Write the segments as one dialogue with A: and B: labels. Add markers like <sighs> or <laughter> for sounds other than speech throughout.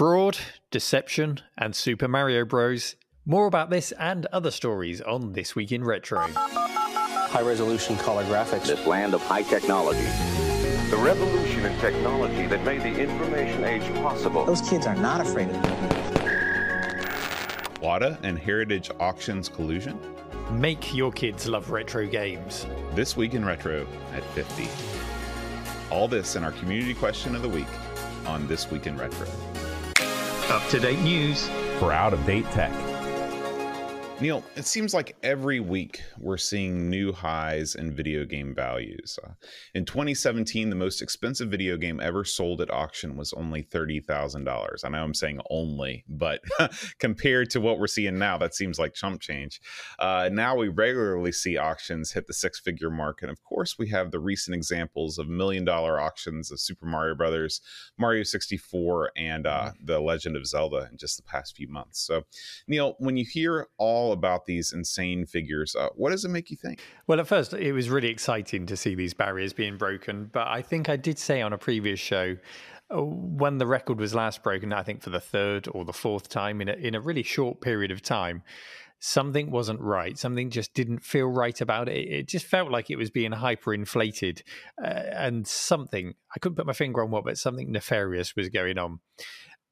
A: fraud, deception, and Super Mario Bros. More about this and other stories on This Week in Retro.
B: High resolution color graphics.
C: This land of high technology.
D: The revolution in technology that made the information age possible.
B: Those kids are not afraid of it.
E: WATA and Heritage Auctions collusion?
A: Make your kids love retro games.
E: This Week in Retro at 50. All this in our community question of the week on This Week in Retro.
A: Up to date news
F: for out of date tech.
E: Neil, it seems like every week we're seeing new highs in video game values. Uh, in 2017, the most expensive video game ever sold at auction was only $30,000. I know I'm saying only, but <laughs> compared to what we're seeing now, that seems like chump change. Uh, now we regularly see auctions hit the six figure mark. And of course, we have the recent examples of million dollar auctions of Super Mario Brothers, Mario 64, and uh, mm-hmm. The Legend of Zelda in just the past few months. So, Neil, when you hear all about these insane figures. Uh, what does it make you think?
A: Well, at first, it was really exciting to see these barriers being broken. But I think I did say on a previous show uh, when the record was last broken, I think for the third or the fourth time in a, in a really short period of time, something wasn't right. Something just didn't feel right about it. It just felt like it was being hyperinflated, uh, and something I couldn't put my finger on what, but something nefarious was going on.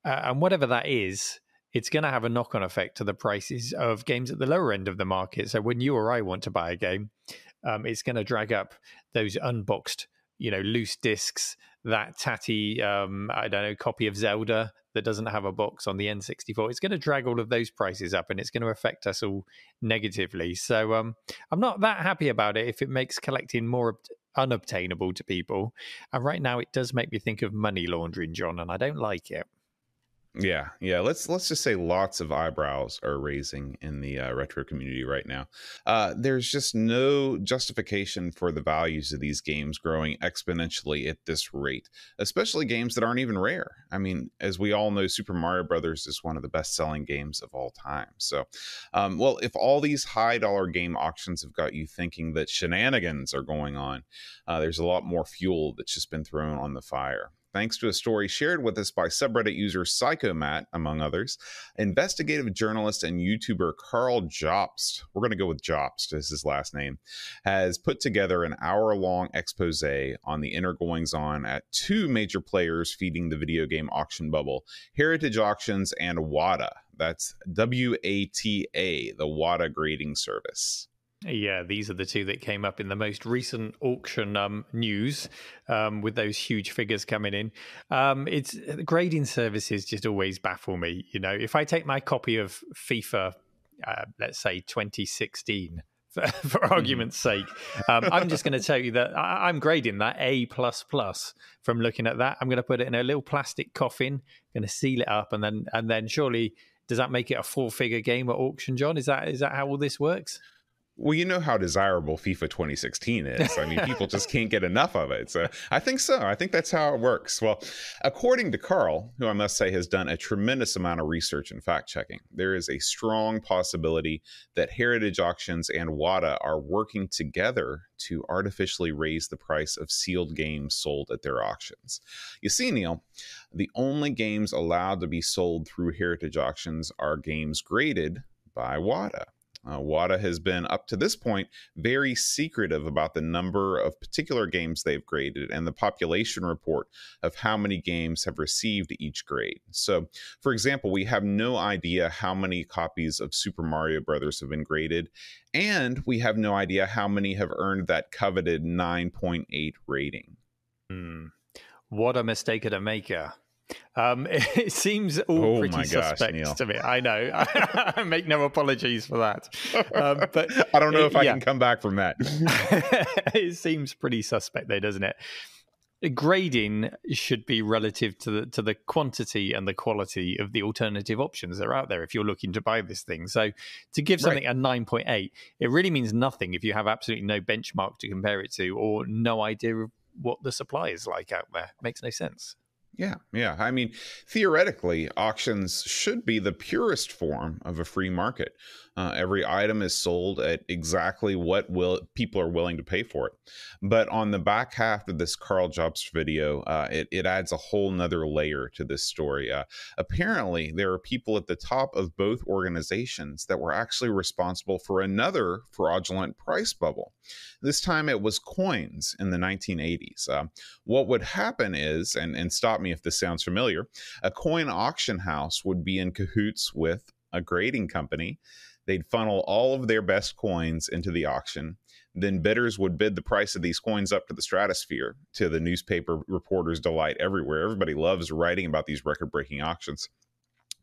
A: Uh, and whatever that is, it's going to have a knock on effect to the prices of games at the lower end of the market. So when you or I want to buy a game, um, it's going to drag up those unboxed, you know, loose discs, that tatty, um, I don't know, copy of Zelda that doesn't have a box on the N64. It's going to drag all of those prices up and it's going to affect us all negatively. So um, I'm not that happy about it if it makes collecting more unobtainable to people. And right now, it does make me think of money laundering, John, and I don't like it.
E: Yeah, yeah. Let's let's just say lots of eyebrows are raising in the uh, retro community right now. Uh, there's just no justification for the values of these games growing exponentially at this rate, especially games that aren't even rare. I mean, as we all know, Super Mario Brothers is one of the best-selling games of all time. So, um, well, if all these high-dollar game auctions have got you thinking that shenanigans are going on, uh, there's a lot more fuel that's just been thrown on the fire thanks to a story shared with us by subreddit user Psychomat, among others. Investigative journalist and YouTuber Karl Jobst, we're going to go with Jobst as his last name, has put together an hour long expose on the inner goings on at two major players feeding the video game auction bubble Heritage Auctions and WATA. That's W A T A, the WATA grading service.
A: Yeah, these are the two that came up in the most recent auction um, news um, with those huge figures coming in. Um, it's grading services just always baffle me. You know, if I take my copy of FIFA, uh, let's say 2016, <laughs> for, for mm-hmm. argument's sake, um, I'm just going to tell you that I, am grading that A plus plus from looking at that. I'm going to put it in a little plastic coffin, going to seal it up, and then and then surely does that make it a four figure game at auction, John? Is that is that how all this works?
E: Well, you know how desirable FIFA 2016 is. I mean, people just can't get enough of it. So I think so. I think that's how it works. Well, according to Karl, who I must say has done a tremendous amount of research and fact checking, there is a strong possibility that Heritage Auctions and WATA are working together to artificially raise the price of sealed games sold at their auctions. You see, Neil, the only games allowed to be sold through Heritage Auctions are games graded by WATA. Uh, WATA has been, up to this point, very secretive about the number of particular games they've graded and the population report of how many games have received each grade. So, for example, we have no idea how many copies of Super Mario Brothers have been graded, and we have no idea how many have earned that coveted 9.8 rating.
A: Hmm. What a mistake of a maker. Um, <laughs> it seems all oh pretty suspect to me. I know. I <laughs> make no apologies for that. Um, but <laughs>
E: I don't know it, if I yeah. can come back from that.
A: it seems pretty suspect, though, doesn't it? Grading should be relative to the to the quantity and the quality of the alternative options that are out there. If you're looking to buy this thing, so to give something right. a nine point eight, it really means nothing if you have absolutely no benchmark to compare it to or no idea of what the supply is like out there. It makes no sense.
E: Yeah, yeah. I mean, theoretically, auctions should be the purest form of a free market. Uh, every item is sold at exactly what will people are willing to pay for it. But on the back half of this Karl Jobs video, uh, it, it adds a whole nother layer to this story. Uh, apparently, there are people at the top of both organizations that were actually responsible for another fraudulent price bubble. This time it was coins in the 1980s. Uh, what would happen is, and, and stop me if this sounds familiar, a coin auction house would be in cahoots with a grading company They'd funnel all of their best coins into the auction. Then bidders would bid the price of these coins up to the stratosphere to the newspaper reporters' delight everywhere. Everybody loves writing about these record breaking auctions.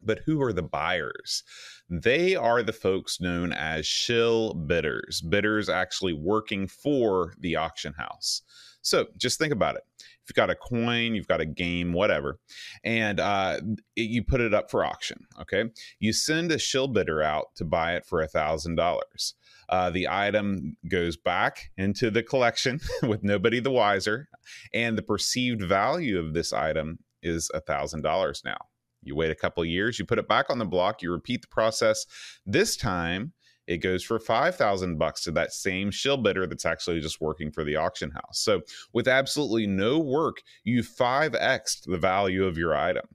E: But who are the buyers? They are the folks known as shill bidders, bidders actually working for the auction house. So just think about it. You've got a coin, you've got a game, whatever, and uh, it, you put it up for auction, okay? You send a shill bidder out to buy it for a thousand dollars. Uh, the item goes back into the collection <laughs> with nobody the wiser, and the perceived value of this item is a thousand dollars now. You wait a couple years, you put it back on the block, you repeat the process. This time, it goes for 5000 bucks to that same shill bidder that's actually just working for the auction house. So with absolutely no work, you 5xed the value of your item.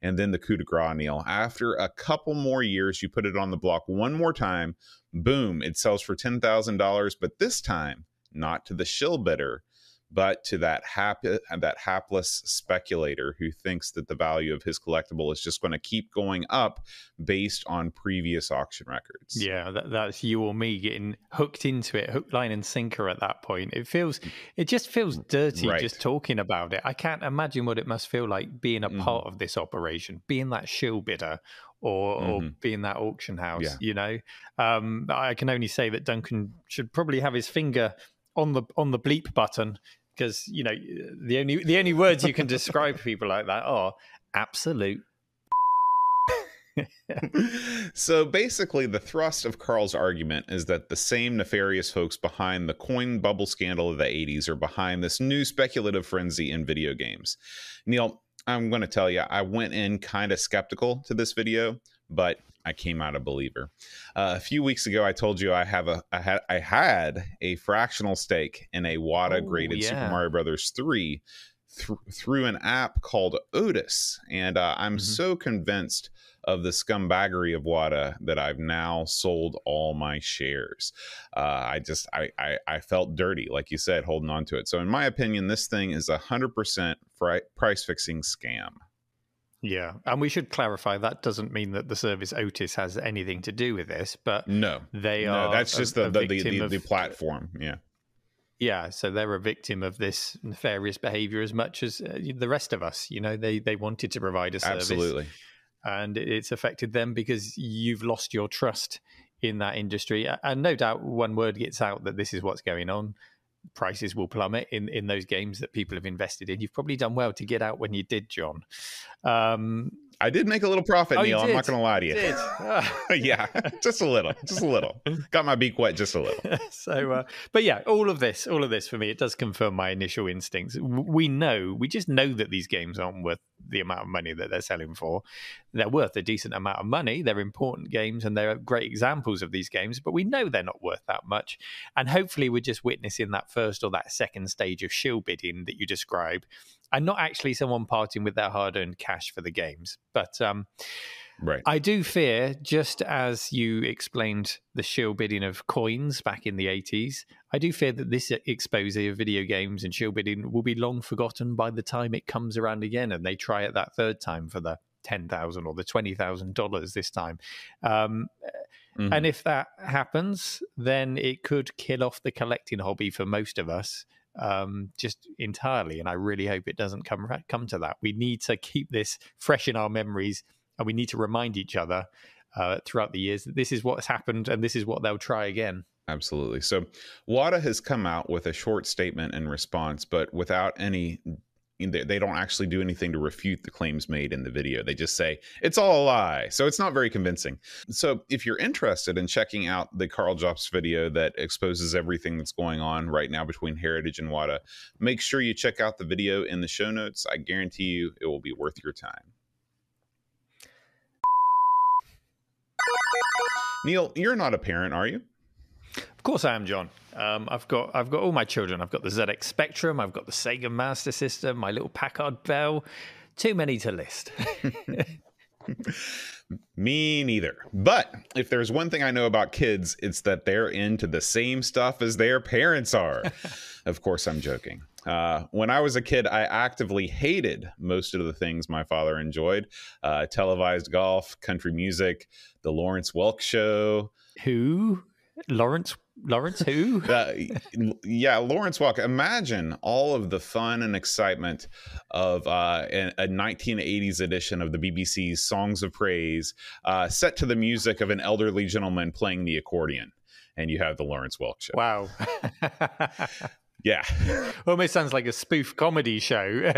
E: And then the coup de grace, Neil. After a couple more years, you put it on the block one more time. Boom, it sells for $10,000, but this time not to the shill bidder, but to that happy that hapless speculator who thinks that the value of his collectible is just going to keep going up based on previous auction records.
A: Yeah, that, that's you or me getting hooked into it, hook, line, and sinker at that point. It feels, it just feels dirty right. just talking about it. I can't imagine what it must feel like being a mm-hmm. part of this operation, being that shill bidder or, mm-hmm. or being that auction house. Yeah. You know, um, I can only say that Duncan should probably have his finger on the on the bleep button because you know the only the only words you can <laughs> describe people like that are absolute <laughs>
E: so basically, the thrust of Karl's argument is that the same nefarious folks behind the coin bubble scandal of the 80s are behind this new speculative frenzy in video games. Neil, I'm going to tell you, I went in kind of skeptical to this video, but I came out a believer. Uh, a few weeks ago, I told you I have a I had I had a fractional stake in a WATA graded yeah. Super Mario Brothers three th- through an app called Otis, and uh, I'm mm-hmm. so convinced of the scumbaggery of WATA that I've now sold all my shares. Uh, I just I, I, I felt dirty, like you said, holding on to it. So in my opinion, this thing is a hundred percent price fixing scam.
A: Yeah, and we should clarify that doesn't mean that the service Otis has anything to do with this, but
E: no,
A: they
E: no,
A: are.
E: That's just a, the, the, the, of, the platform. Yeah,
A: yeah. So they're a victim of this nefarious behavior as much as uh, the rest of us. You know, they they wanted to provide a service,
E: absolutely,
A: and it's affected them because you've lost your trust in that industry. And no doubt, one word gets out that this is what's going on prices will plummet in, in those games that people have invested in. You've probably done well to get out when you did, John. Um,
E: I did make a little profit, oh, Neil. I'm not going to lie to you. <laughs> yeah, just a little, just a little. Got my beak wet just a little. <laughs>
A: so, uh, but yeah, all of this, all of this for me, it does confirm my initial instincts. We know, we just know that these games aren't worth the amount of money that they're selling for. They're worth a decent amount of money. They're important games and they're great examples of these games, but we know they're not worth that much. And hopefully, we're just witnessing that first or that second stage of shill bidding that you describe and not actually someone parting with their hard earned cash for the games. But um,
E: right.
A: I do fear, just as you explained the shill bidding of coins back in the 80s, I do fear that this expose of video games and shill bidding will be long forgotten by the time it comes around again and they try it that third time for the ten thousand or the twenty thousand dollars this time. Um, mm-hmm. And if that happens, then it could kill off the collecting hobby for most of us um, just entirely. And I really hope it doesn't come come to that. We need to keep this fresh in our memories, and we need to remind each other uh, throughout the years that this is what's happened and this is what they'll try again.
E: Absolutely. So, WATA has come out with a short statement in response, but without any they don't actually do anything to refute the claims made in the video. They just say it's all a lie. So it's not very convincing. So if you're interested in checking out the Karl Jobst video that exposes everything that's going on right now between Heritage and WATA, make sure you check out the video in the show notes. I guarantee you it will be worth your time. Neil, you're not a parent, are you?
A: Of course I am, John. Um, I've got I've got all my children. I've got the ZX Spectrum. I've got the Sega Master System. My little Packard Bell. Too many to list. <laughs>
E: Me neither. But if there's one thing I know about kids, it's that they're into the same stuff as their parents are. <laughs> of course, I'm joking. Uh, when I was a kid, I actively hated most of the things my father enjoyed uh, televised golf, country music, the Lawrence Welk show.
A: Who? Lawrence Lawrence who? <laughs>
E: uh, yeah, Lawrence Welk. Imagine all of the fun and excitement of uh, a, a 1980s edition of the BBC's Songs of Praise, uh, set to the music of an elderly gentleman playing the accordion, and you have the Lawrence Welk show.
A: Wow. <laughs>
E: yeah. <laughs>
A: Almost sounds like a spoof comedy show.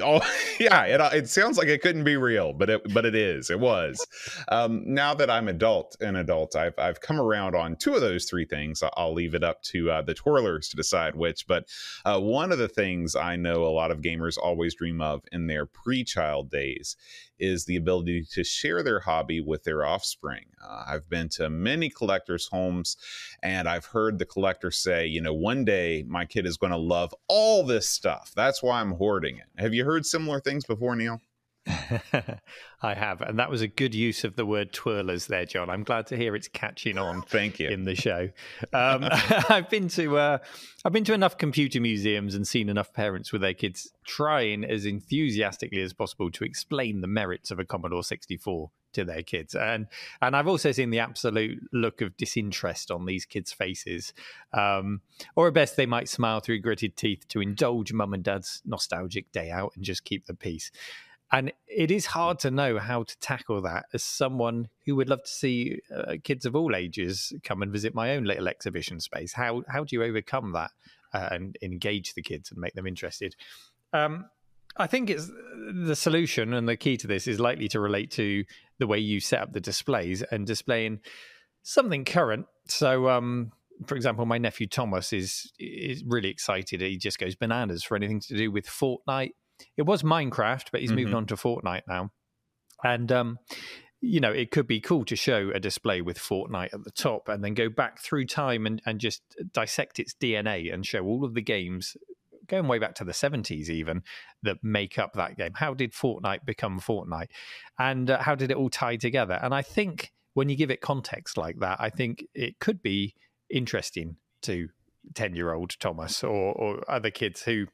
E: Oh <laughs> yeah, it, uh, it sounds like it couldn't be real, but it but it is. It was. Um, now that I'm adult, an adult, I've I've come around on two of those three things. I'll leave it up to uh, the twirlers to decide which. But uh, one of the things I know a lot of gamers always dream of in their pre-child days is the ability to share their hobby with their offspring. Uh, I've been to many collectors' homes, and I've heard the collector say, you know, one day my kid is going to love all this stuff. That's why I'm hoarding it. Have you heard similar things before, Neil? <laughs>
A: I have, and that was a good use of the word twirlers there, John. I'm glad to hear it's catching on. <laughs>
E: Thank you
A: in the show. Um, <laughs> I've been to uh, I've been to enough computer museums and seen enough parents with their kids trying as enthusiastically as possible to explain the merits of a Commodore 64 to their kids, and and I've also seen the absolute look of disinterest on these kids' faces, um, or at best they might smile through gritted teeth to indulge mum and dad's nostalgic day out and just keep the peace. And it is hard to know how to tackle that as someone who would love to see uh, kids of all ages come and visit my own little exhibition space. How how do you overcome that uh, and engage the kids and make them interested? Um, I think it's the solution and the key to this is likely to relate to the way you set up the displays and displaying something current. So, um, for example, my nephew Thomas is is really excited. He just goes bananas for anything to do with Fortnite it was Minecraft, but he's mm-hmm. moved on to Fortnite now. And um, you know, it could be cool to show a display with Fortnite at the top and then go back through time and, and just dissect its DNA and show all of the games going way back to the 70s even that make up that game. How did Fortnite become Fortnite? And uh, how did it all tie together? And I think when you give it context like that, I think it could be interesting to 10 year old Thomas or, or other kids who.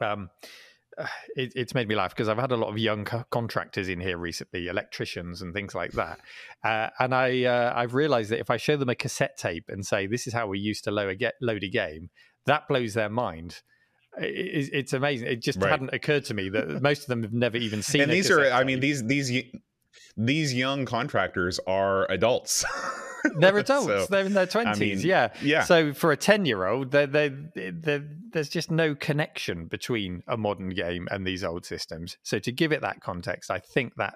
A: Um, <sighs> it, it's made me laugh because I've had a lot of young co- contractors in here recently, electricians and things like that, <laughs> uh, and I uh, I've realised that if I show them a cassette tape and say this is how we used to load a, get, load a game, that blows their mind. It, it's amazing. It just right. hadn't occurred to me that <laughs> most of them have never even seen.
E: And these are,
A: tape.
E: I mean, these these these young contractors are adults. <laughs> <laughs>
A: They're adults. so, They're in their twenties. I mean, yeah,
E: yeah.
A: So for a ten-year-old, there's just no connection between a modern game and these old systems. So to give it that context, I think that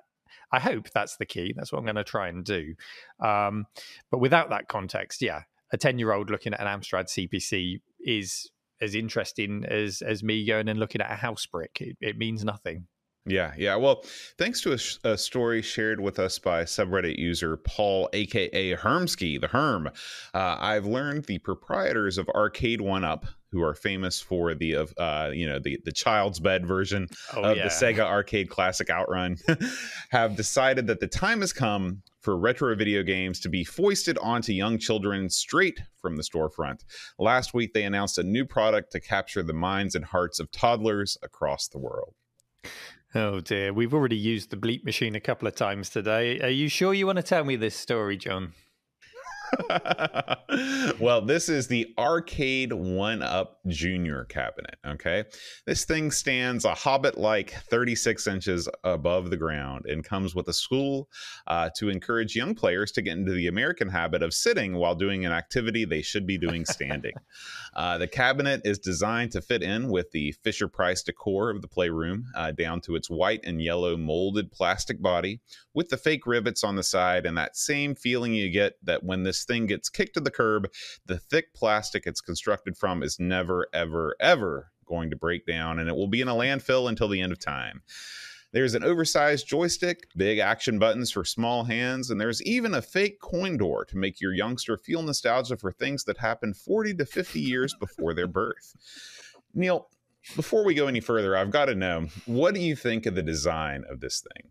A: I hope that's the key. That's what I'm going to try and do. Um, but without that context, yeah, a ten-year-old looking at an Amstrad CPC is as interesting as as me going and looking at a house brick. It, it means nothing.
E: Yeah, yeah. Well, thanks to a, a, story shared with us by subreddit user Paul, aka Hermsky, the Herm, uh, I've learned the proprietors of Arcade One Up, who are famous for the uh, you know the the child's bed version oh, of yeah. the Sega Arcade Classic Outrun, <laughs> have decided that the time has come for retro video games to be foisted onto young children straight from the storefront. Last week, they announced a new product to capture the minds and hearts of toddlers across the world.
A: Oh dear, we've already used the bleep machine a couple of times today. Are you sure you want to tell me this story, John? <laughs>
E: well, this is the Arcade One Up Junior cabinet. Okay. This thing stands a hobbit like 36 inches above the ground and comes with a stool uh, to encourage young players to get into the American habit of sitting while doing an activity they should be doing standing. <laughs> uh, the cabinet is designed to fit in with the Fisher Price decor of the playroom, uh, down to its white and yellow molded plastic body with the fake rivets on the side and that same feeling you get that when this thing gets kicked to the curb, the thick plastic it's constructed from is never, ever, ever going to break down and it will be in a landfill until the end of time. There's an oversized joystick, big action buttons for small hands, and there's even a fake coin door to make your youngster feel nostalgia for things that happened 40 to 50 years <laughs> before their birth. Neil, before we go any further, I've got to know what do you think of the design of this thing?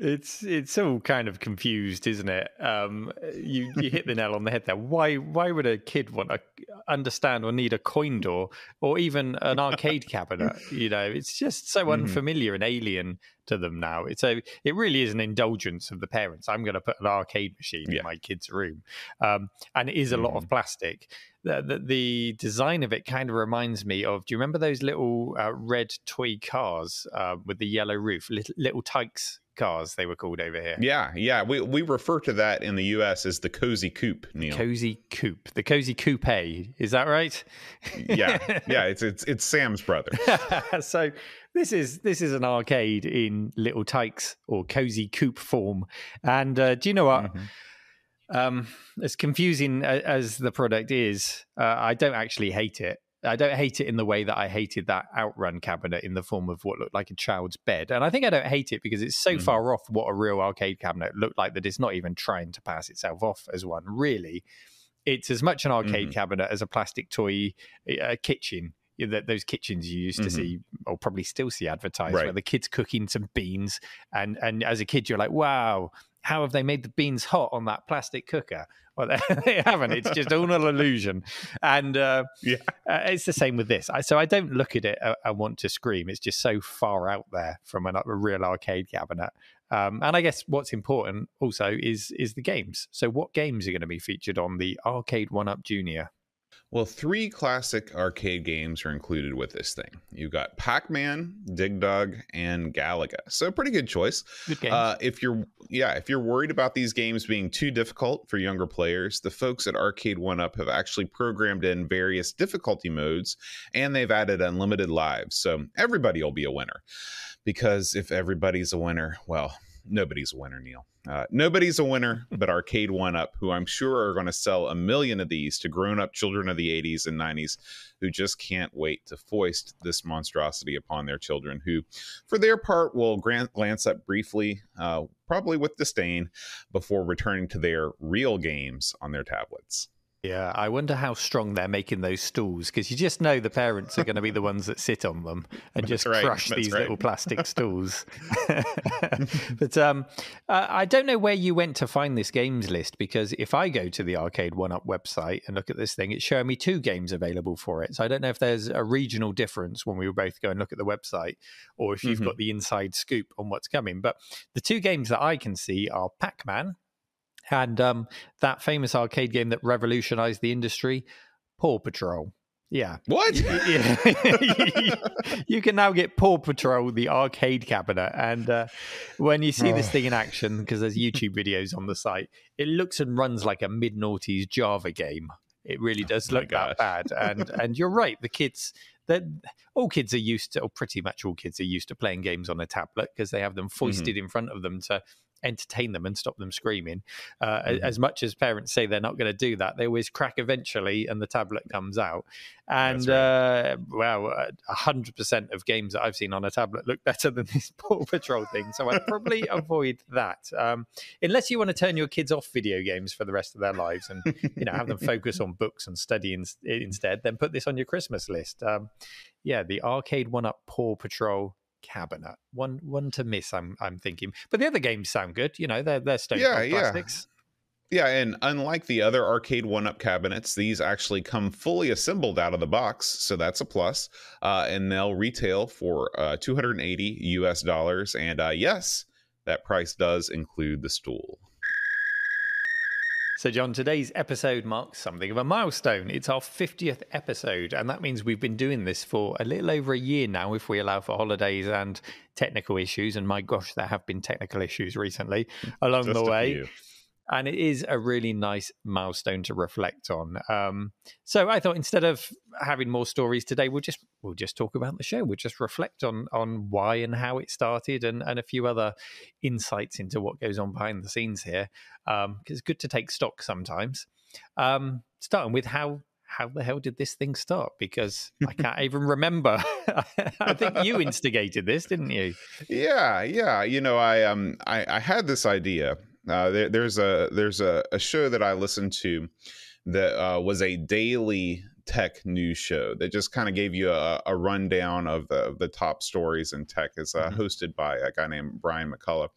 A: It's it's all kind of confused, isn't it? Um, you you hit the <laughs> nail on the head there. Why why would a kid want to understand or need a coin door or even an arcade cabinet? <laughs> You know, it's just so
E: Mhm.
A: unfamiliar and alien to them now. It's a it really is an indulgence of the parents. I'm going to put an arcade machine
E: Yeah.
A: in my kid's room, um, and it is a lot of plastic. The, the, the design of it kind of reminds me of. Do you remember those little uh, red toy cars uh, with the yellow roof? Little, little Tikes cars they were called over here.
E: Yeah, yeah. We we refer to that in the US as the cozy coupe, Neil.
A: Cozy Coupe, the Cozy Coupe, is that right?
E: yeah, yeah. <laughs> It's it's it's Sam's brother. <laughs>
A: so this is this is an arcade in Little Tikes or Cozy Coupe form, and uh, do you know what?
E: Mhm.
A: Um, as confusing as the product is, uh, I don't actually hate it. I don't hate it in the way that I hated that Outrun cabinet in the form of what looked like a child's bed. And I think I don't hate it because it's so
E: Mhm.
A: far off what a real arcade cabinet looked like that it's not even trying to pass itself off as one. Really, it's as much an arcade
E: Mhm.
A: cabinet as a plastic toy uh, kitchen. You know, Those kitchens you used to
E: Mhm.
A: see, or probably still see advertised,
E: Right.
A: where the kids cooking some beans, and and as a kid you're like, wow, how have they made the beans hot on that plastic cooker? Well, <laughs> they haven't. It's just all an illusion, and uh,
E: Yeah.
A: uh, it's the same with this. I, so I don't look at it uh, and want to scream. It's just so far out there from an, a real arcade cabinet. Um, and I guess what's important also is is the games. So what games are going to be featured on the Arcade One Up Junior?
E: Well, three classic arcade games are included with this thing. You've got Pac-Man, Dig Dug, and Galaga. So pretty good choice.
A: Good.
E: Uh, if you're yeah, if you're worried about these games being too difficult for younger players, the folks at Arcade One Up have actually programmed in various difficulty modes, and they've added unlimited lives. So everybody will be a winner. Because if everybody's a winner, well, nobody's a winner, Neil. Uh, nobody's a winner, <laughs> but Arcade One Up, who I'm sure are going to sell a million of these to grown up children of the 80s and 90s who just can't wait to foist this monstrosity upon their children, who, for their part, will gran- glance up briefly, uh, probably with disdain, before returning to their real games on their tablets.
A: Yeah, I wonder how strong they're making those stools because you just know the parents are going to be the ones that sit on them <laughs> and just
E: right,
A: crush these
E: right.
A: little plastic <laughs> stools. <laughs> but um, uh, I don't know where you went to find this games list because if I go to the Arcade One Up website and look at this thing, it's showing me two games available for it. So I don't know if there's a regional difference when we both go and look at the website or if you've
E: Mhm.
A: got the inside scoop on what's coming. But the two games that I can see are Pac Man and um, that famous arcade game that revolutionized the industry, Paw Patrol. Yeah.
E: What?
A: Yeah. <laughs> you can now get Paw Patrol, the arcade cabinet. And uh, when you see this
E: Oh.
A: thing in action, because there's YouTube videos on the site, it looks and runs like a mid noughties Java game. It really does
E: my
A: look that bad. And and you're right, the kids that all kids are used to, or pretty much all kids are used to playing games on a tablet because they have them foisted in front of them to entertain them and stop them screaming. Uh,
E: Mhm.
A: As much as parents say they're not going to do that, they always crack eventually, and the tablet comes out. And
E: That's
A: uh, well, a hundred percent of games that I've seen on a tablet look better than <laughs> this Paw Patrol thing. So I'd probably <laughs> avoid that, um, unless you want to turn your kids off video games for the rest of their lives and you know have them focus on books and study in, instead. Then put this on your Christmas list. Um, yeah, the arcade one up Paw Patrol cabinet. One one to miss. I'm I'm thinking, but the other games sound good. You know, they're they're stone
E: Yeah, yeah.
A: plastics.
E: Yeah, and unlike the other arcade one up cabinets, these actually come fully assembled out of the box, so that's a plus. Uh, and they'll retail for uh, 280 US dollars. And uh, yes, that price does include the stool.
A: So, John, today's episode marks something of a milestone. It's our 50th episode, and that means we've been doing this for a little over a year now, if we allow for holidays and technical issues. And my gosh, there have been technical issues recently along
E: Just
A: the way. And it is a really nice milestone to reflect on. Um, so I thought instead of having more stories today, we'll just we'll just talk about the show. We'll just reflect on on why and how it started, and and a few other insights into what goes on behind the scenes here. Because it's good to take stock sometimes. Um, starting with how how the hell did this thing start? Because I <laughs> can't even remember. <laughs> I think you instigated this, didn't you?
E: Yeah, yeah. You know, I um, I, I had this idea. Uh, there, there's a there's a, a show that I listened to that uh, was a daily tech news show that just kind of gave you a, a rundown of the, of the, top stories in tech. It's uh, mm-hmm. hosted by a guy named Brian McCullough.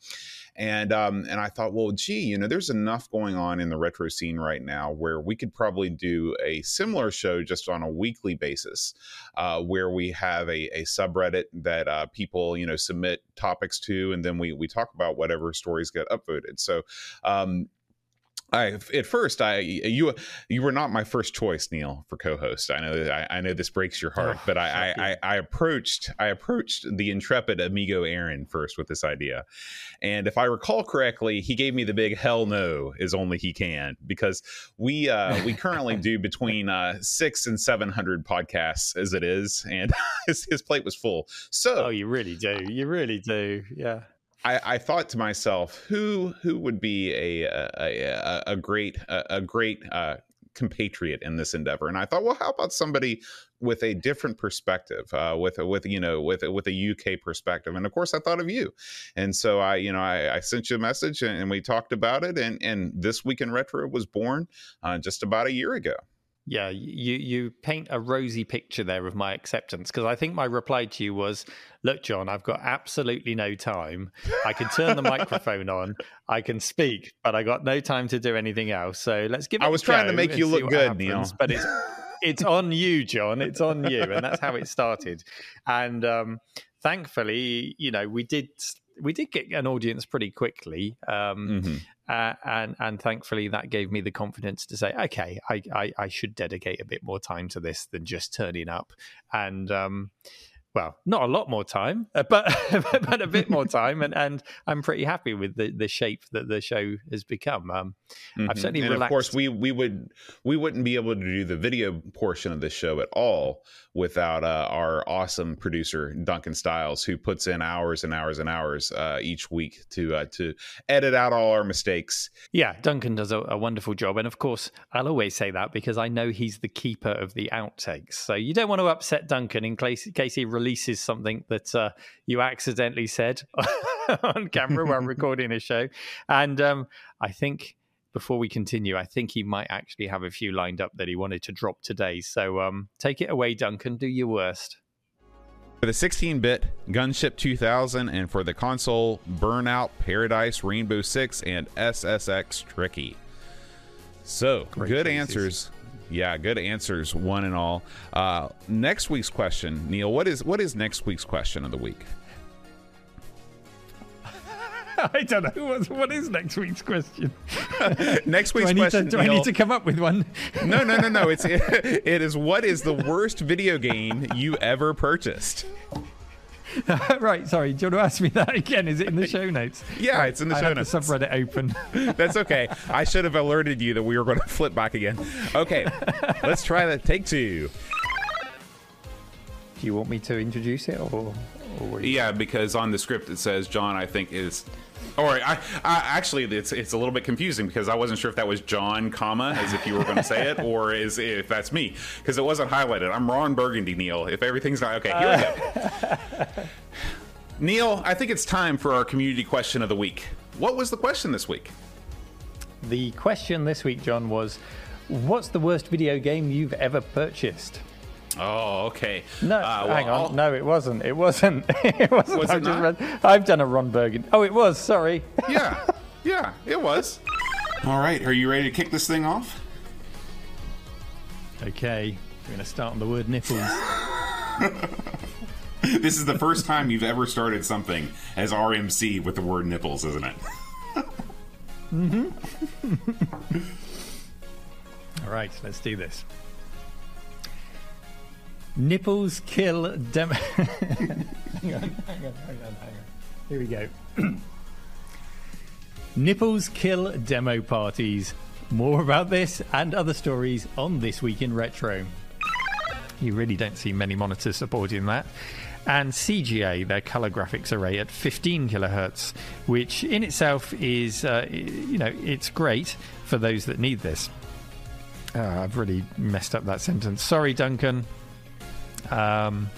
E: And um, and I thought, well, gee, you know, there's enough going on in the retro scene right now where we could probably do a similar show just on a weekly basis, uh, where we have a, a subreddit that uh, people you know submit topics to, and then we we talk about whatever stories get upvoted. So um, I at first I you you were not my first choice, Neil, for co-host. I know I, I know this breaks your heart, oh, but I, I, I approached I approached the intrepid amigo Aaron first with this idea, and if I recall correctly, he gave me the big hell no is only he can because we uh, we currently do <laughs> between uh, six and seven hundred podcasts as it is, and <laughs> his, his plate was full. So
A: oh, you really do, you really do, yeah.
E: I, I, thought to myself, who who would be a a, a, a great a, a great uh, compatriot in this endeavor? And I thought, well, how about somebody with a different perspective, uh, with a, with you know with with a UK perspective? And of course, I thought of you, and so I you know I, I sent you a message and, and, we talked about it, and and this week in retro was born uh, just about a year ago.
A: Yeah, you you paint a rosy picture there of my acceptance because I think my reply to you was, "Look, John, I've got absolutely no time. I can turn the microphone on, I can speak, but I got no time to do anything else. So let's give it."
E: I was trying to make you look good, happens. Neil,
A: but it's it's on you, John. It's on you, and that's how it started. And um, thankfully, you know, we did we did get an audience pretty quickly. Um, mm-hmm. Uh, and and thankfully that gave me the confidence to say, okay, I, I, I should dedicate a bit more time to this than just turning up. And um, well, not a lot more time, uh, <laughs> but but a bit more time, and, and I'm pretty happy with the, the shape that the show has become. Um,
E: mm-hmm. I've certainly and relaxed. of course we we would we wouldn't be able to do the video portion of the show at all without uh, our awesome producer Duncan Styles, who puts in hours and hours and hours uh, each week to uh, to edit out all our mistakes.
A: Yeah, Duncan does a, a wonderful job, and of course I'll always say that because I know he's the keeper of the outtakes. So you don't want to upset Duncan in case, in case he releases something that uh, you accidentally said <laughs> on camera while <laughs> recording a show. And um, I think before we continue, I think he might actually have a few lined up that he wanted to drop today. So um, take it away, Duncan. Do your worst.
E: For the 16 bit Gunship 2000 and for the console Burnout, Paradise, Rainbow Six, and SSX Tricky. So, Great good answers yeah, good answers, one and all. Uh, next week's question, Neil. What is what is next week's question of the week? <laughs>
A: I don't know. What, what is next week's question? <laughs>
E: next week's do question.
A: To, do Neil, I need to come up with one?
E: no, no, no, no. It's it, <laughs> it is what is the worst video game you ever purchased? <laughs>
A: right, sorry. Do you want to ask me that again? Is it in the show notes? <laughs>
E: Yeah, right, it's in the
A: I
E: show notes.
A: The subreddit open. <laughs>
E: That's okay. I should have alerted you that we were going to flip back again. Okay, let's try that. Take two.
A: Do you want me to introduce it, or,
E: or yeah? Because on the script it says John. I think is or I, I, actually, it's it's a little bit confusing because I wasn't sure if that was John, comma, as if you were going to say it, or is if that's me because it wasn't highlighted. I'm Ron Burgundy, Neil. If everything's not okay, here we go. <laughs> Neil, I think it's time for our community question of the week. What was the question this week?
A: The question this week, John, was What's the worst video game you've ever purchased?
E: Oh, okay.
A: No, uh, well, hang on. I'll... No, it wasn't. It wasn't. <laughs> it wasn't. Was it Read... I've done a Ron Bergen. Oh, it was. Sorry. <laughs>
E: yeah, yeah, it was. All right, are you ready to kick this thing off?
A: Okay, we're going to start on the word nipples. <laughs>
E: this is the first time you've ever started something as RMC with the word nipples, isn't it?
A: mm-hmm. All right, let's do this. Nipples kill demo. <laughs> hang on, hang on, hang on, hang on. Here we go. <clears throat> Nipples kill demo parties. More about this and other stories on This Week in Retro. You really don't see many monitors supporting that. And CGA, their color graphics array at 15 kilohertz, which in itself is, uh, you know, it's great for those that need this. Oh, I've really messed up that sentence. Sorry, Duncan. Um,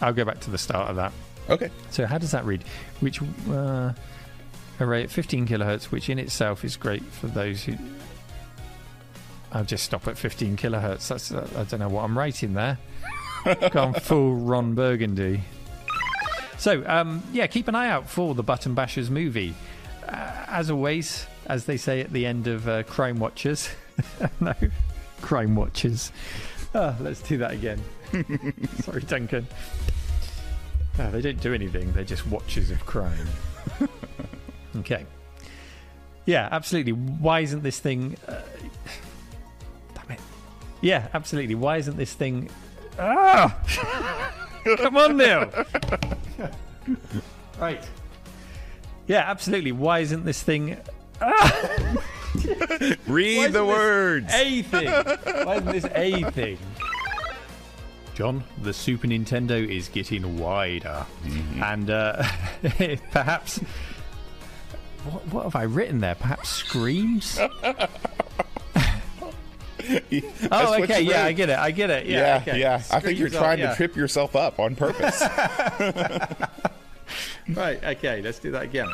A: I'll go back to the start of that.
E: Okay.
A: So how does that read? Which uh, array at 15 kilohertz, which in itself is great for those who. I'll just stop at 15 kilohertz. That's uh, I don't know what I'm writing there. <laughs> Gone full Ron Burgundy. So um, yeah, keep an eye out for the Button Bashers movie. Uh, as always, as they say at the end of uh, Crime Watchers. <laughs> no, Crime Watchers. Ah, let's do that again. <laughs> Sorry, Duncan. They don't do anything, they're just watchers of crime. <laughs> okay. Yeah, absolutely. Why isn't this thing. Uh, damn it. Yeah, absolutely. Why isn't this thing. Ah! <laughs> Come on, Neil! right. Yeah, absolutely. Why isn't this thing. Ah!
E: Read the words.
A: A thing. Why isn't this A thing? John, the Super Nintendo is getting wider, and uh, <laughs> perhaps what, what have I written there? Perhaps screams. <laughs> <laughs> oh,
E: what
A: okay, yeah. I get it. I get it. Yeah,
E: Yeah,
A: okay.
E: yeah. I think you're
A: Screams,
E: trying
A: yeah.
E: to trip yourself up on purpose.
A: Right, okay, let's do that again.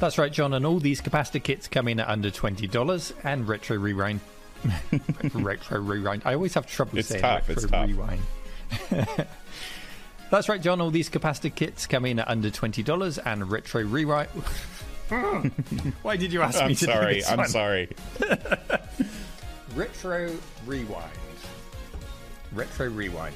A: That's right, John, and all these capacitor kits come in at under $20 and retro rewind. <laughs> retro rewind. I always have trouble
E: It's
A: saying
E: tough,
A: retro
E: it's tough.
A: rewind. <laughs> That's right, John, all these capacitor kits come in at under $20 and retro rewind. <laughs> Why did you ask me
E: I'm
A: to do
E: sorry.
A: this
E: I'm
A: one?
E: sorry.
A: Retro Rewind. Retro Rewind.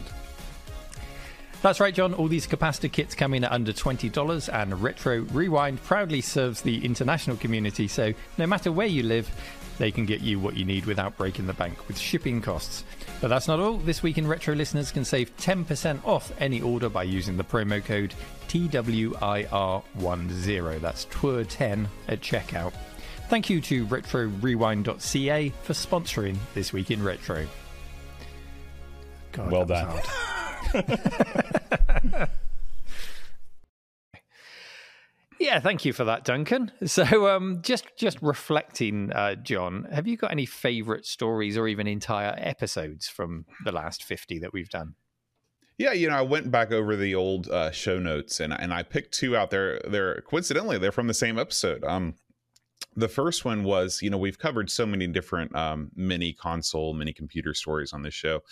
A: That's right, John. All these capacitor kits come in at under $20, and Retro Rewind proudly serves the international community, so no matter where you live, they can get you what you need without breaking the bank with shipping costs. But that's not all. This week in Retro listeners can save 10% off any order by using the promo code TWIR10. That's TWIR10 at checkout. Thank you to RetroRewind.ca for sponsoring This Week in Retro. God,
E: Well done. <laughs>
A: was hard. Yeah, thank you for that, Duncan. So, um, just just reflecting, uh, John, have you got any favourite stories or even entire episodes from the last fifty that we've done?
E: Yeah, you know, I went back over the old uh, show notes and and I picked two out there. They're coincidentally they're from the same episode. Um, the first one was, you know, we've covered so many different um, mini console, mini computer stories on this show,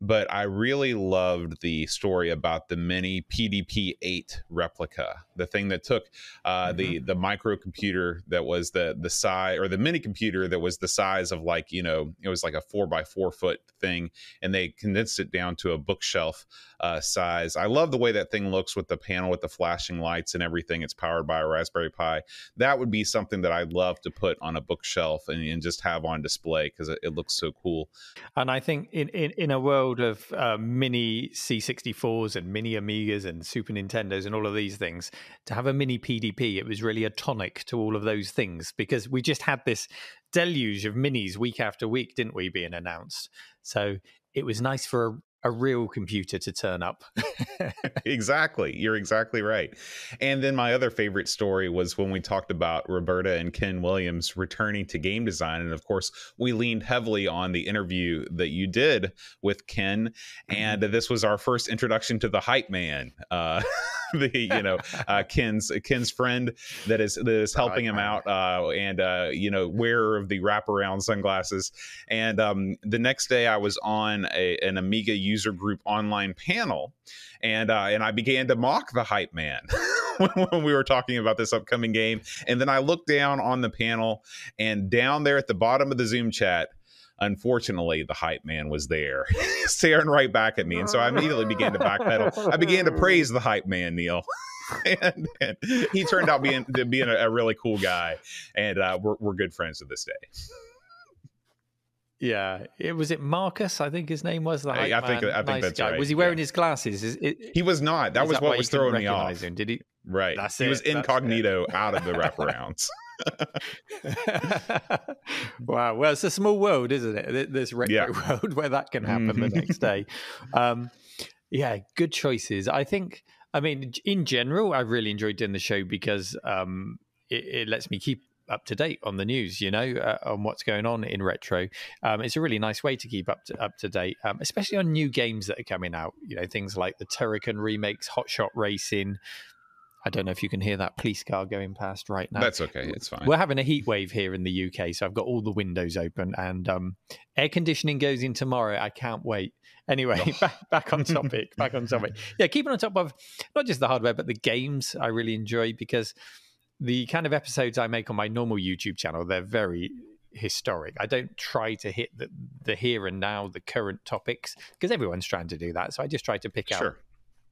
E: but I really loved the story about the mini PDP eight replica, the thing that took uh, the the microcomputer that was the the size or the mini computer that was the size of like you know it was like a four by four foot thing, and they condensed it down to a bookshelf uh, size. I love the way that thing looks with the panel with the flashing lights and everything. It's powered by a Raspberry Pi. That would be something that I'd love to put on a bookshelf and, and just have on display because it, it looks so cool.
A: And I think in, in, in a world of uh, mini C64s and mini Amigas and Super Nintendos and all of these things, to have a mini PDP, it was really a tonic to all of those things because we just had this deluge of minis week after week, didn't we, being announced? So it was nice for a, real computer to turn up. <laughs>
E: exactly. You're exactly right. And then my other favorite story was when we talked about Roberta and Ken Williams returning to game design. And of course, we leaned heavily on the interview that you did with Ken. And this was our first introduction to the hype man. Uh, <laughs> <laughs> the you know uh, Ken's Ken's friend that is that is helping him out uh, and uh, you know wearer of the wraparound sunglasses. And um, the next day, I was on a, an Amiga user group online panel, and uh, and I began to mock the hype man. <laughs> when we were talking about this upcoming game, and then I looked down on the panel, and down there at the bottom of the Zoom chat, unfortunately, the hype man was there, <laughs> staring right back at me, and so I immediately began to backpedal. <laughs> I began to praise the hype man, Neil. <laughs> and, and he turned out being to being a, a really cool guy, and uh, we're we're good friends to this day.
A: yeah, it was it Marcus. I think his name was. The
E: I-
A: hype
E: I think-
A: man?
E: I think
A: Nice
E: that's
A: guy.
E: right,
A: Was he wearing
E: yeah.
A: his glasses? Is it,
E: He was not. That was
A: why
E: what was throwing me off.
A: Him? Did he?
E: Right.
A: That's
E: he was
A: it, that's it.
E: incognito out of the wraparounds. <laughs>
A: wow. Well, it's a small world, isn't it? Th- This retro
E: Yeah. <laughs>
A: world where that can happen the
E: Mhm.
A: next day. Um, yeah, good choices. I think. I mean, in general, I really enjoyed doing the show because um, it, it lets me keep up to date on the news, you know, uh, on what's going on in retro. Um, it's a really nice way to keep up to, up to date, um, especially on new games that are coming out. You know, things like the Turrican remakes, Hot Shot Racing. I don't know if you can hear that police car going past right now.
E: That's okay. It's fine.
A: We're having a heat wave here in the UK, so I've got all the windows open and um, air conditioning goes in tomorrow. I can't wait. Anyway,
E: Oh. <laughs>
A: back, back on topic. Back on topic. <laughs> Yeah, keeping on top of not just the hardware, but the games I really enjoy because the kind of episodes I make on my normal YouTube channel, they're very historic. I don't try to hit the, the here and now, the current topics, because everyone's trying to do that. So I just try to pick out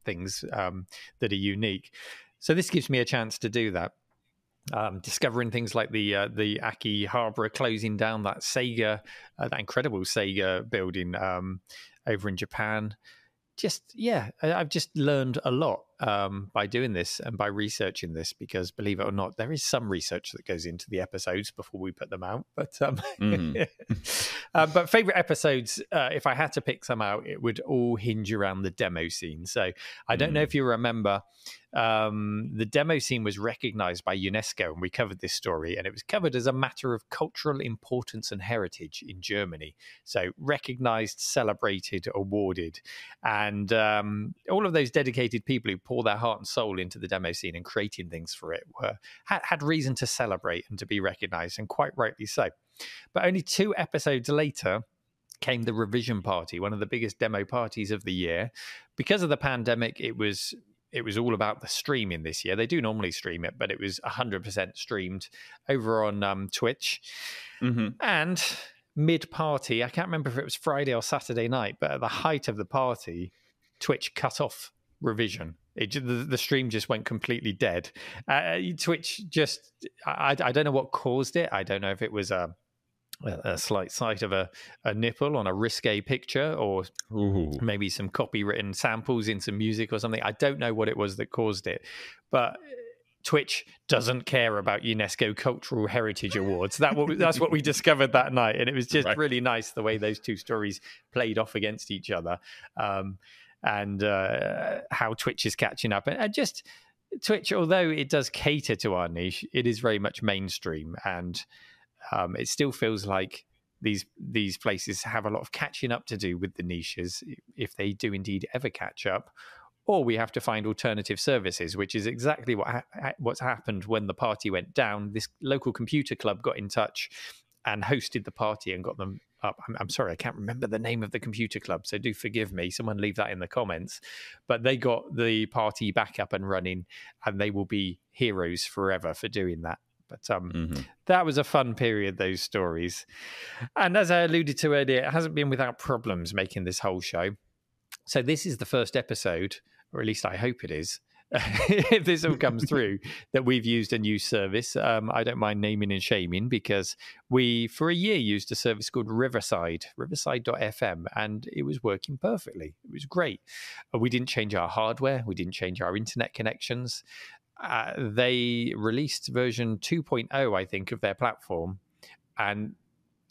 A: things um, that are unique. So this gives me a chance to do that. Um, discovering things like the uh, the Akihabara closing down that Sega, uh, that incredible Sega building um, over in Japan. Just yeah, I, I've just learned a lot um, by doing this and by researching this because believe it or not, there is some research that goes into the episodes before we put them out. But um,
E: Mhm. <laughs>
A: uh, but favorite episodes, uh, if I had to pick some out, it would all hinge around the demo scene. So I don't know if you remember, um, the demo scene was recognized by UNESCO, and we covered this story, and it was covered as a matter of cultural importance and heritage in Germany. So recognized, celebrated, awarded, and um, all of those dedicated people who pour their heart and soul into the demo scene and creating things for it were had, had reason to celebrate and to be recognized, and quite rightly so. But only two episodes later came the revision party, one of the biggest demo parties of the year. Because of the pandemic, it was it was all about the streaming this year. They do normally stream it, but it was 100% streamed over on um, Twitch.
E: Mhm.
A: And mid party, I can't remember if it was Friday or Saturday night, but at the height of the party, Twitch cut off revision. It, the, the stream just went completely dead. Uh, Twitch just, I, I don't know what caused it. I don't know if it was a, a slight sight of a, a nipple on a risque picture or
E: Ooh.
A: maybe some copywritten samples in some music or something. I don't know what it was that caused it, but Twitch doesn't care about UNESCO Cultural Heritage Awards. That what, that's what we <laughs> discovered that night, and it was just
E: Right.
A: really nice the way those two stories played off against each other, um, and uh, how Twitch is catching up, and, and just Twitch, although it does cater to our niche, it is very much mainstream, and um, it still feels like these these places have a lot of catching up to do with the niches if they do indeed ever catch up. Or we have to find alternative services which is exactly what ha- ha- what's happened when the party went down. This local computer club got in touch and hosted the party and got them up I'm, I'm sorry i can't remember the name of the computer club so do forgive me someone leave that in the comments but they got the party back up and running and they will be heroes forever for doing that but um
E: Mhm.
A: that was a fun period, those stories. And as I alluded to earlier, it hasn't been without problems making this whole show. So this is the first episode, or at least I hope it is. <laughs> if this all comes through, that we've used a new service. Um, I don't mind naming and shaming because we, for a year, used a service called Riverside, riverside.fm, and it was working perfectly. It was great. Uh, We didn't change our hardware, we didn't change our internet connections uh, they released version 2.0, I think, of their platform, and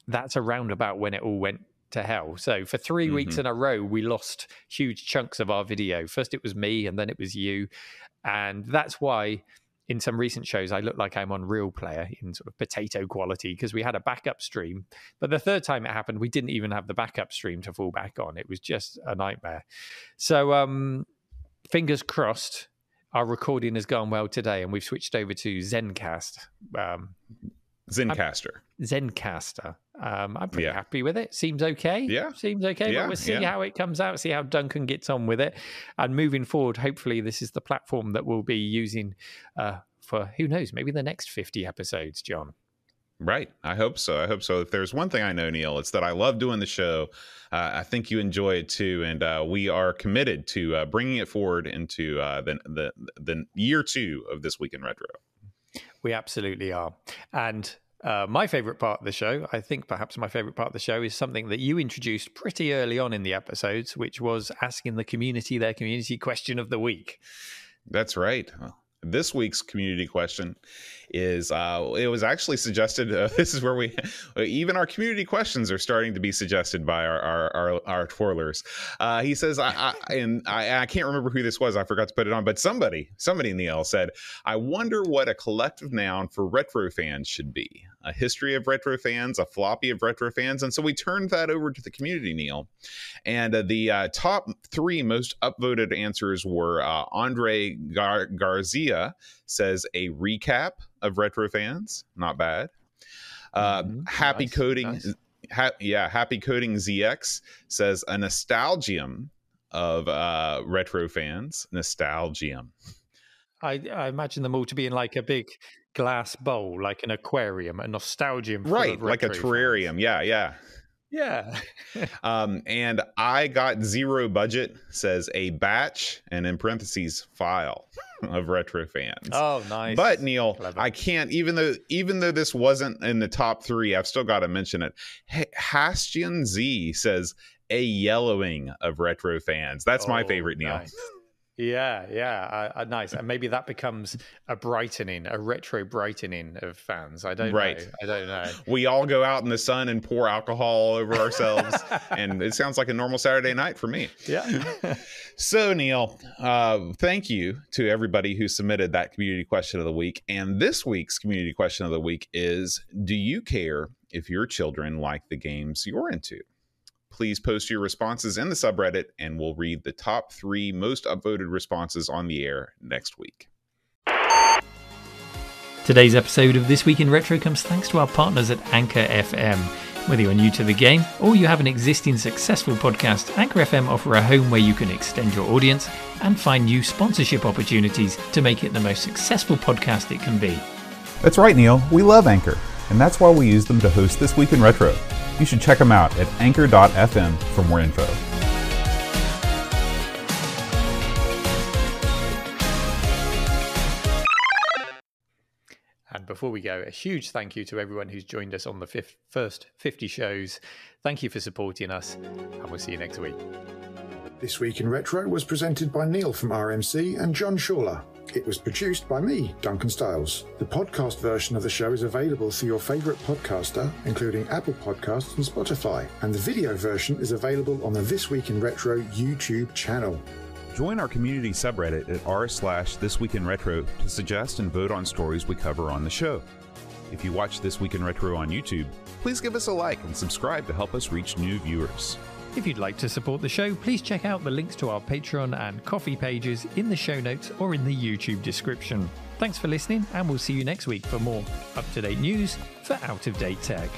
A: that's around about when it all went to hell. So for 3 weeks
E: Mhm.
A: in a row, we lost huge chunks of our video. First it was me, and then it was you, and that's why. In some recent shows, I look like I'm on Real Player in sort of potato quality because we had a backup stream. But the third time it happened, we didn't even have the backup stream to fall back on. It was just a nightmare. So, um, fingers crossed, our recording has gone well today, and we've switched over to Zencast, um,
E: Zencastr.
A: Zencastr. Um, I'm pretty
E: Yeah.
A: happy with it. Seems okay.
E: Yeah.
A: seems okay.
E: Yeah,
A: but we'll see
E: yeah.
A: how it comes out. See how Duncan gets on with it, and moving forward, hopefully, this is the platform that we'll be using uh, for who knows, maybe the next 50 episodes. John.
E: Right. I hope so. I hope so. If there's one thing I know, Neil, it's that I love doing the show. Uh, I think you enjoy it too, and uh, we are committed to uh, bringing it forward into uh, the, the the year two of this week in retro.
A: We absolutely are. And uh, my favorite part of the show, I think perhaps my favorite part of the show, is something that you introduced pretty early on in the episodes, which was asking the community their community question of the week.
E: That's right. This week's community question is uh, it was actually suggested. Uh, <laughs> this is where we even our community questions are starting to be suggested by our our our, our twirlers. Uh, he says, I, I and I, I can't remember who this was. I forgot to put it on, but somebody somebody Neil said, I wonder what a collective noun for retro fans should be. A history of retro fans, a floppy of retro fans, and so we turned that over to the community, Neil. And uh, the uh, top three most upvoted answers were uh, Andre Gar- Garcia says a recap of retro fans. Not bad. Uh, mm-hmm. Happy nice. coding. Nice. Ha- yeah, happy coding ZX says a nostalgium of uh, retro fans. Nostalgium.
A: I, I, imagine them all to be in like a big glass bowl, like an aquarium, a nostalgium.
E: Right, like a terrarium.
A: Fans.
E: Yeah, yeah.
A: Yeah. <laughs>
E: um, and I got zero budget says a batch and in parentheses file of retro fans.
A: Oh, nice.
E: But Neil, Clever. I can't even though even though this wasn't in the top three, I've still got to mention it. Hey, Hastian Z says a yellowing of retro fans. That's oh, my favorite, Neil. Nice.
A: Yeah, yeah, uh, uh, nice. And maybe that becomes a brightening, a retro brightening of fans. I don't right. know. I don't know.
E: We all go out in the sun and pour alcohol over ourselves, <laughs> and it sounds like a normal Saturday night for me.
A: Yeah. <laughs>
E: so, Neil, uh, thank you to everybody who submitted that community question of the week. And this week's community question of the week is: Do you care if your children like the games you're into? Please post your responses in the subreddit, and we'll read the top three most upvoted responses on the air next week.
A: Today's episode of This Week in Retro comes thanks to our partners at Anchor FM. Whether you're new to the game or you have an existing successful podcast, Anchor FM offer a home where you can extend your audience and find new sponsorship opportunities to make it the most successful podcast it can be.
C: That's right, Neil. We love Anchor, and that's why we use them to host This Week in Retro. You should check them out at anchor.fm for more info.
A: And before we go, a huge thank you to everyone who's joined us on the fifth, first 50 shows. Thank you for supporting us, and we'll see you next week.
F: This Week in Retro was presented by Neil from RMC and John Schaller. It was produced by me, Duncan Styles. The podcast version of the show is available through your favourite podcaster, including Apple Podcasts and Spotify, and the video version is available on the This Week in Retro YouTube channel.
C: Join our community subreddit at r slash This Week in Retro to suggest and vote on stories we cover on the show. If you watch This Week in Retro on YouTube, please give us a like and subscribe to help us reach new viewers.
A: If you'd like to support the show, please check out the links to our Patreon and Ko-fi pages in the show notes or in the YouTube description. Thanks for listening, and we'll see you next week for more up to date news for out of date tech.